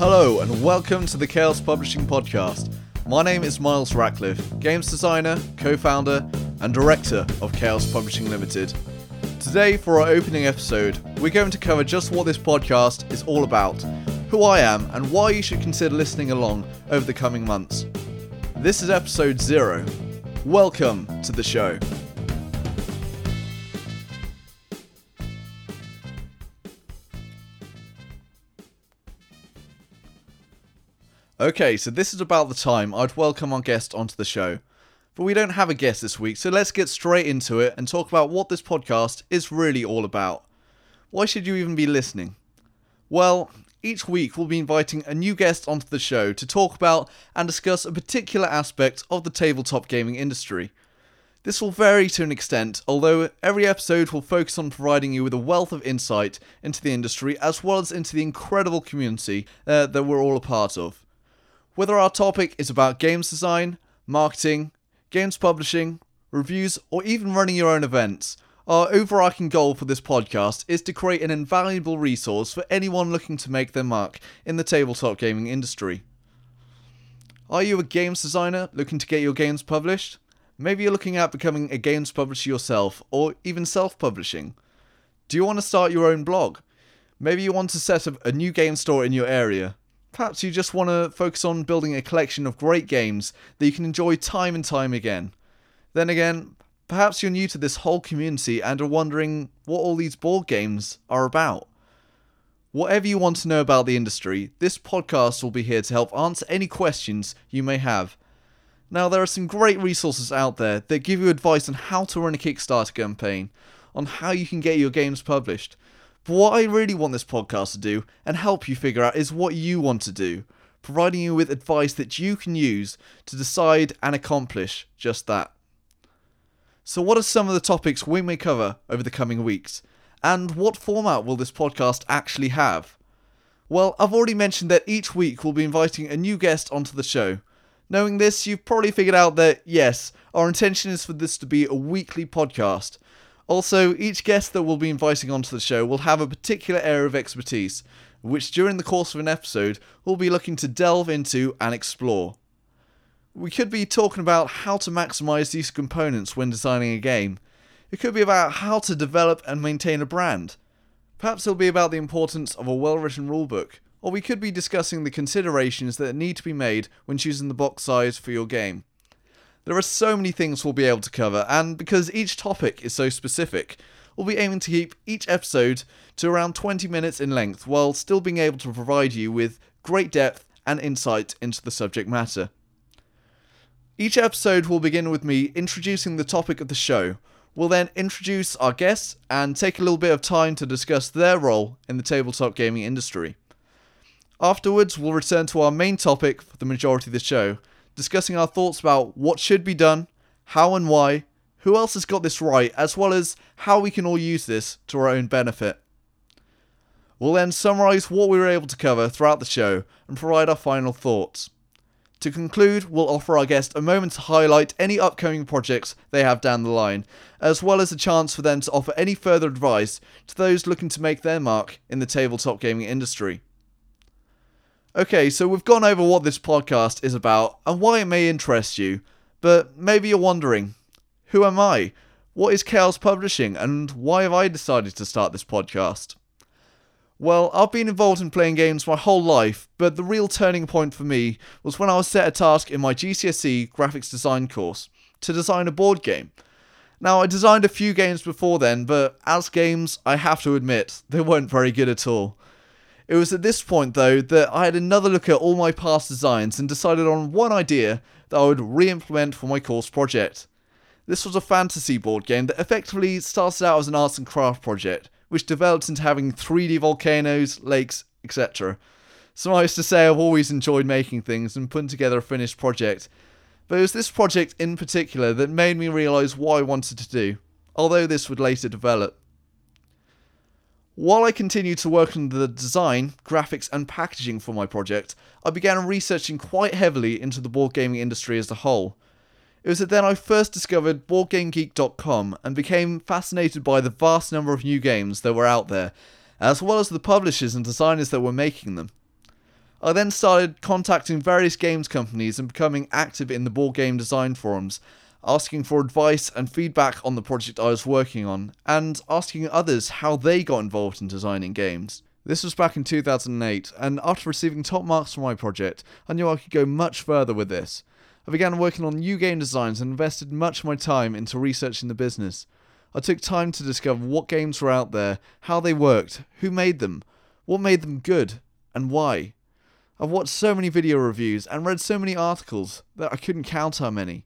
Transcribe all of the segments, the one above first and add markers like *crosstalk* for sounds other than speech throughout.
Hello, and welcome to the Chaos Publishing Podcast. My name is Miles Ratcliffe, games designer, co founder, and director of Chaos Publishing Limited. Today, for our opening episode, we're going to cover just what this podcast is all about, who I am, and why you should consider listening along over the coming months. This is episode zero. Welcome to the show. Okay, so this is about the time I'd welcome our guest onto the show. But we don't have a guest this week, so let's get straight into it and talk about what this podcast is really all about. Why should you even be listening? Well, each week we'll be inviting a new guest onto the show to talk about and discuss a particular aspect of the tabletop gaming industry. This will vary to an extent, although every episode will focus on providing you with a wealth of insight into the industry as well as into the incredible community uh, that we're all a part of. Whether our topic is about games design, marketing, games publishing, reviews, or even running your own events, our overarching goal for this podcast is to create an invaluable resource for anyone looking to make their mark in the tabletop gaming industry. Are you a games designer looking to get your games published? Maybe you're looking at becoming a games publisher yourself, or even self publishing. Do you want to start your own blog? Maybe you want to set up a new game store in your area. Perhaps you just want to focus on building a collection of great games that you can enjoy time and time again. Then again, perhaps you're new to this whole community and are wondering what all these board games are about. Whatever you want to know about the industry, this podcast will be here to help answer any questions you may have. Now, there are some great resources out there that give you advice on how to run a Kickstarter campaign, on how you can get your games published, but what I really want this podcast to do and help you figure out is what you want to do, providing you with advice that you can use to decide and accomplish just that. So, what are some of the topics we may cover over the coming weeks? And what format will this podcast actually have? Well, I've already mentioned that each week we'll be inviting a new guest onto the show. Knowing this, you've probably figured out that yes, our intention is for this to be a weekly podcast, also, each guest that we'll be inviting onto the show will have a particular area of expertise, which during the course of an episode we'll be looking to delve into and explore. We could be talking about how to maximize these components when designing a game. It could be about how to develop and maintain a brand. Perhaps it'll be about the importance of a well written rulebook, or we could be discussing the considerations that need to be made when choosing the box size for your game. There are so many things we'll be able to cover, and because each topic is so specific, we'll be aiming to keep each episode to around 20 minutes in length while still being able to provide you with great depth and insight into the subject matter. Each episode will begin with me introducing the topic of the show. We'll then introduce our guests and take a little bit of time to discuss their role in the tabletop gaming industry. Afterwards, we'll return to our main topic for the majority of the show, discussing our thoughts about what should be done, how and why, who else has got this right, as well as how we can all use this to our own benefit. We'll then summarise what we were able to cover throughout the show and provide our final thoughts. To conclude, we'll offer our guest a moment to highlight any upcoming projects they have down the line, as well as a chance for them to offer any further advice to those looking to make their mark in the tabletop gaming industry. Okay, so we've gone over what this podcast is about and why it may interest you, but maybe you're wondering who am I? What is Chaos Publishing and why have I decided to start this podcast? Well, I've been involved in playing games my whole life, but the real turning point for me was when I was set a task in my GCSE graphics design course to design a board game. Now, I designed a few games before then, but as games, I have to admit, they weren't very good at all. It was at this point, though, that I had another look at all my past designs and decided on one idea that I would re implement for my course project. This was a fantasy board game that effectively started out as an arts and craft project, which developed into having 3D volcanoes, lakes, etc. So I used to say, I've always enjoyed making things and putting together a finished project, but it was this project in particular that made me realise what I wanted to do, although this would later develop. While I continued to work on the design, graphics, and packaging for my project, I began researching quite heavily into the board gaming industry as a whole. It was then I first discovered BoardGameGeek.com and became fascinated by the vast number of new games that were out there, as well as the publishers and designers that were making them. I then started contacting various games companies and becoming active in the board game design forums, asking for advice and feedback on the project I was working on, and asking others how they got involved in designing games. This was back in 2008, and after receiving top marks for my project, I knew I could go much further with this. I began working on new game designs and invested much of my time into researching the business. I took time to discover what games were out there, how they worked, who made them, what made them good, and why. I've watched so many video reviews and read so many articles that I couldn't count how many.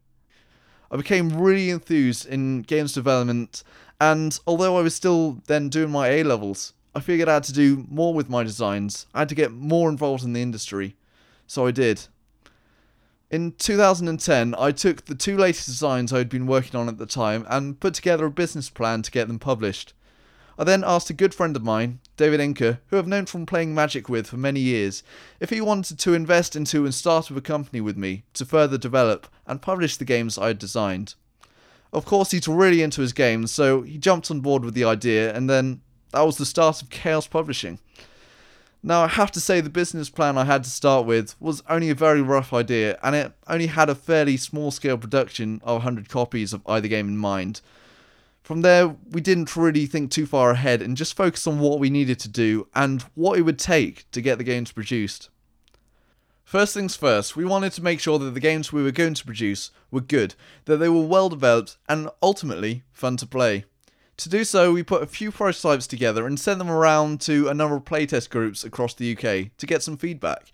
I became really enthused in games development, and although I was still then doing my A levels, I figured I had to do more with my designs. I had to get more involved in the industry. So I did. In 2010, I took the two latest designs I had been working on at the time and put together a business plan to get them published. I then asked a good friend of mine, David Inker, who I've known from playing Magic with for many years, if he wanted to invest into and start up a company with me to further develop and publish the games I had designed. Of course, he's really into his games, so he jumped on board with the idea, and then that was the start of Chaos Publishing. Now, I have to say, the business plan I had to start with was only a very rough idea, and it only had a fairly small scale production of 100 copies of either game in mind. From there, we didn't really think too far ahead and just focused on what we needed to do and what it would take to get the games produced. First things first, we wanted to make sure that the games we were going to produce were good, that they were well developed, and ultimately fun to play. To do so, we put a few prototypes together and sent them around to a number of playtest groups across the UK to get some feedback.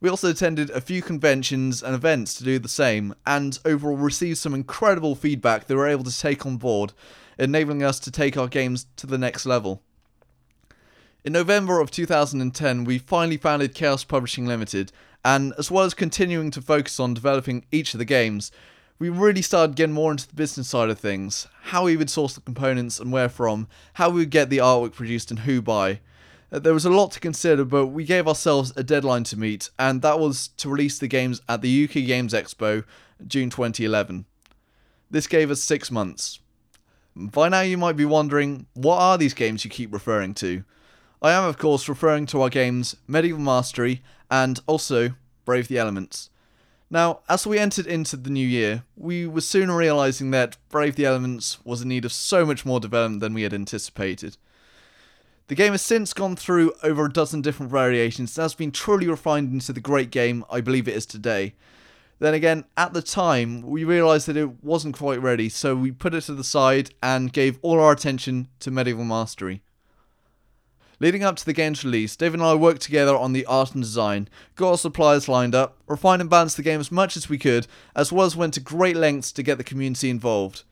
We also attended a few conventions and events to do the same, and overall received some incredible feedback that we were able to take on board, enabling us to take our games to the next level. In November of 2010, we finally founded Chaos Publishing Limited, and as well as continuing to focus on developing each of the games, we really started getting more into the business side of things how we would source the components and where from, how we would get the artwork produced and who by. Uh, there was a lot to consider, but we gave ourselves a deadline to meet, and that was to release the games at the UK Games Expo, June 2011. This gave us six months. By now, you might be wondering what are these games you keep referring to? I am, of course, referring to our games Medieval Mastery and also Brave the Elements. Now, as we entered into the new year, we were soon realizing that Brave the Elements was in need of so much more development than we had anticipated. The game has since gone through over a dozen different variations and has been truly refined into the great game I believe it is today. Then again, at the time, we realised that it wasn't quite ready, so we put it to the side and gave all our attention to Medieval Mastery. Leading up to the game's release, Dave and I worked together on the art and design, got our suppliers lined up, refined and balanced the game as much as we could, as well as went to great lengths to get the community involved.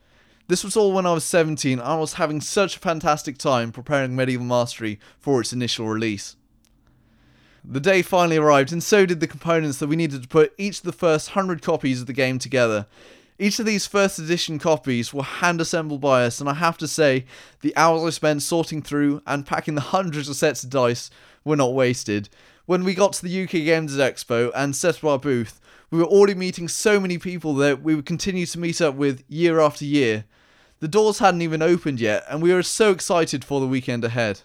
This was all when I was 17 and I was having such a fantastic time preparing Medieval Mastery for its initial release. The day finally arrived, and so did the components that we needed to put each of the first 100 copies of the game together. Each of these first edition copies were hand assembled by us, and I have to say, the hours I spent sorting through and packing the hundreds of sets of dice were not wasted. When we got to the UK Games Expo and set up our booth, we were already meeting so many people that we would continue to meet up with year after year. The doors hadn't even opened yet, and we were so excited for the weekend ahead.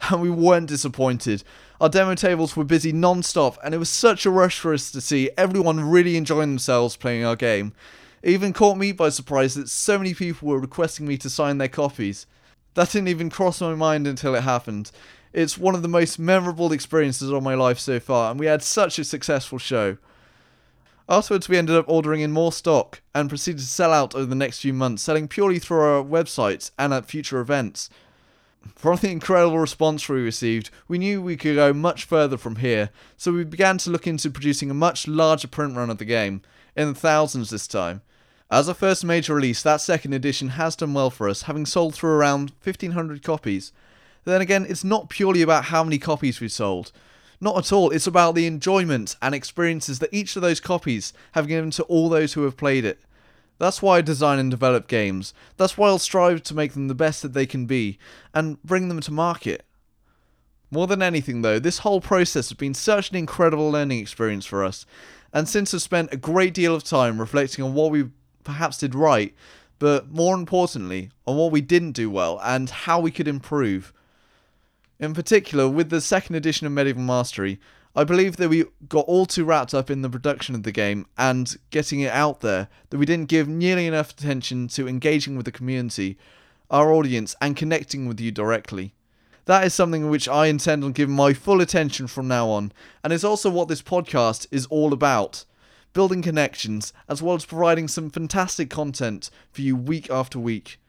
*laughs* And we weren't disappointed. Our demo tables were busy non stop, and it was such a rush for us to see everyone really enjoying themselves playing our game. It even caught me by surprise that so many people were requesting me to sign their copies. That didn't even cross my mind until it happened. It's one of the most memorable experiences of my life so far, and we had such a successful show. Afterwards, we ended up ordering in more stock and proceeded to sell out over the next few months, selling purely through our websites and at future events. From the incredible response we received, we knew we could go much further from here, so we began to look into producing a much larger print run of the game, in the thousands this time. As our first major release, that second edition has done well for us, having sold through around 1500 copies. Then again, it's not purely about how many copies we sold. Not at all, it's about the enjoyment and experiences that each of those copies have given to all those who have played it. That's why I design and develop games. That's why I'll strive to make them the best that they can be and bring them to market. More than anything, though, this whole process has been such an incredible learning experience for us, and since I've spent a great deal of time reflecting on what we perhaps did right, but more importantly, on what we didn't do well and how we could improve. In particular, with the second edition of Medieval Mastery, I believe that we got all too wrapped up in the production of the game and getting it out there that we didn't give nearly enough attention to engaging with the community, our audience, and connecting with you directly. That is something which I intend on giving my full attention from now on, and it's also what this podcast is all about building connections, as well as providing some fantastic content for you week after week.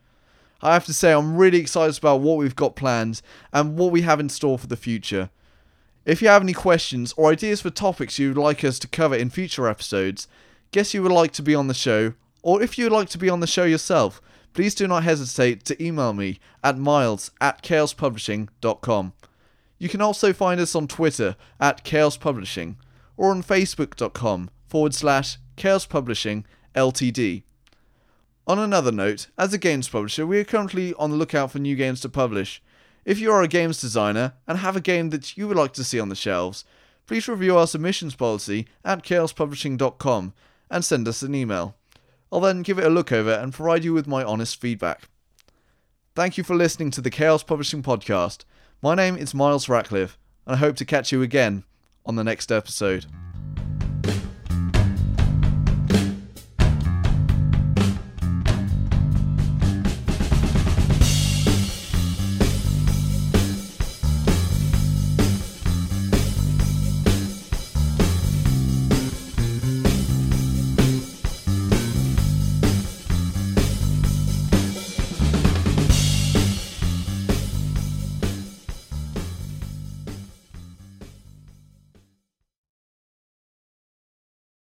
I have to say, I'm really excited about what we've got planned and what we have in store for the future. If you have any questions or ideas for topics you would like us to cover in future episodes, guess you would like to be on the show, or if you would like to be on the show yourself, please do not hesitate to email me at miles at chaospublishing.com. You can also find us on Twitter at chaospublishing or on facebook.com forward slash chaospublishing ltd. On another note, as a games publisher, we are currently on the lookout for new games to publish. If you are a games designer and have a game that you would like to see on the shelves, please review our submissions policy at chaospublishing.com and send us an email. I'll then give it a look over and provide you with my honest feedback. Thank you for listening to the Chaos Publishing Podcast. My name is Miles Ratcliffe, and I hope to catch you again on the next episode.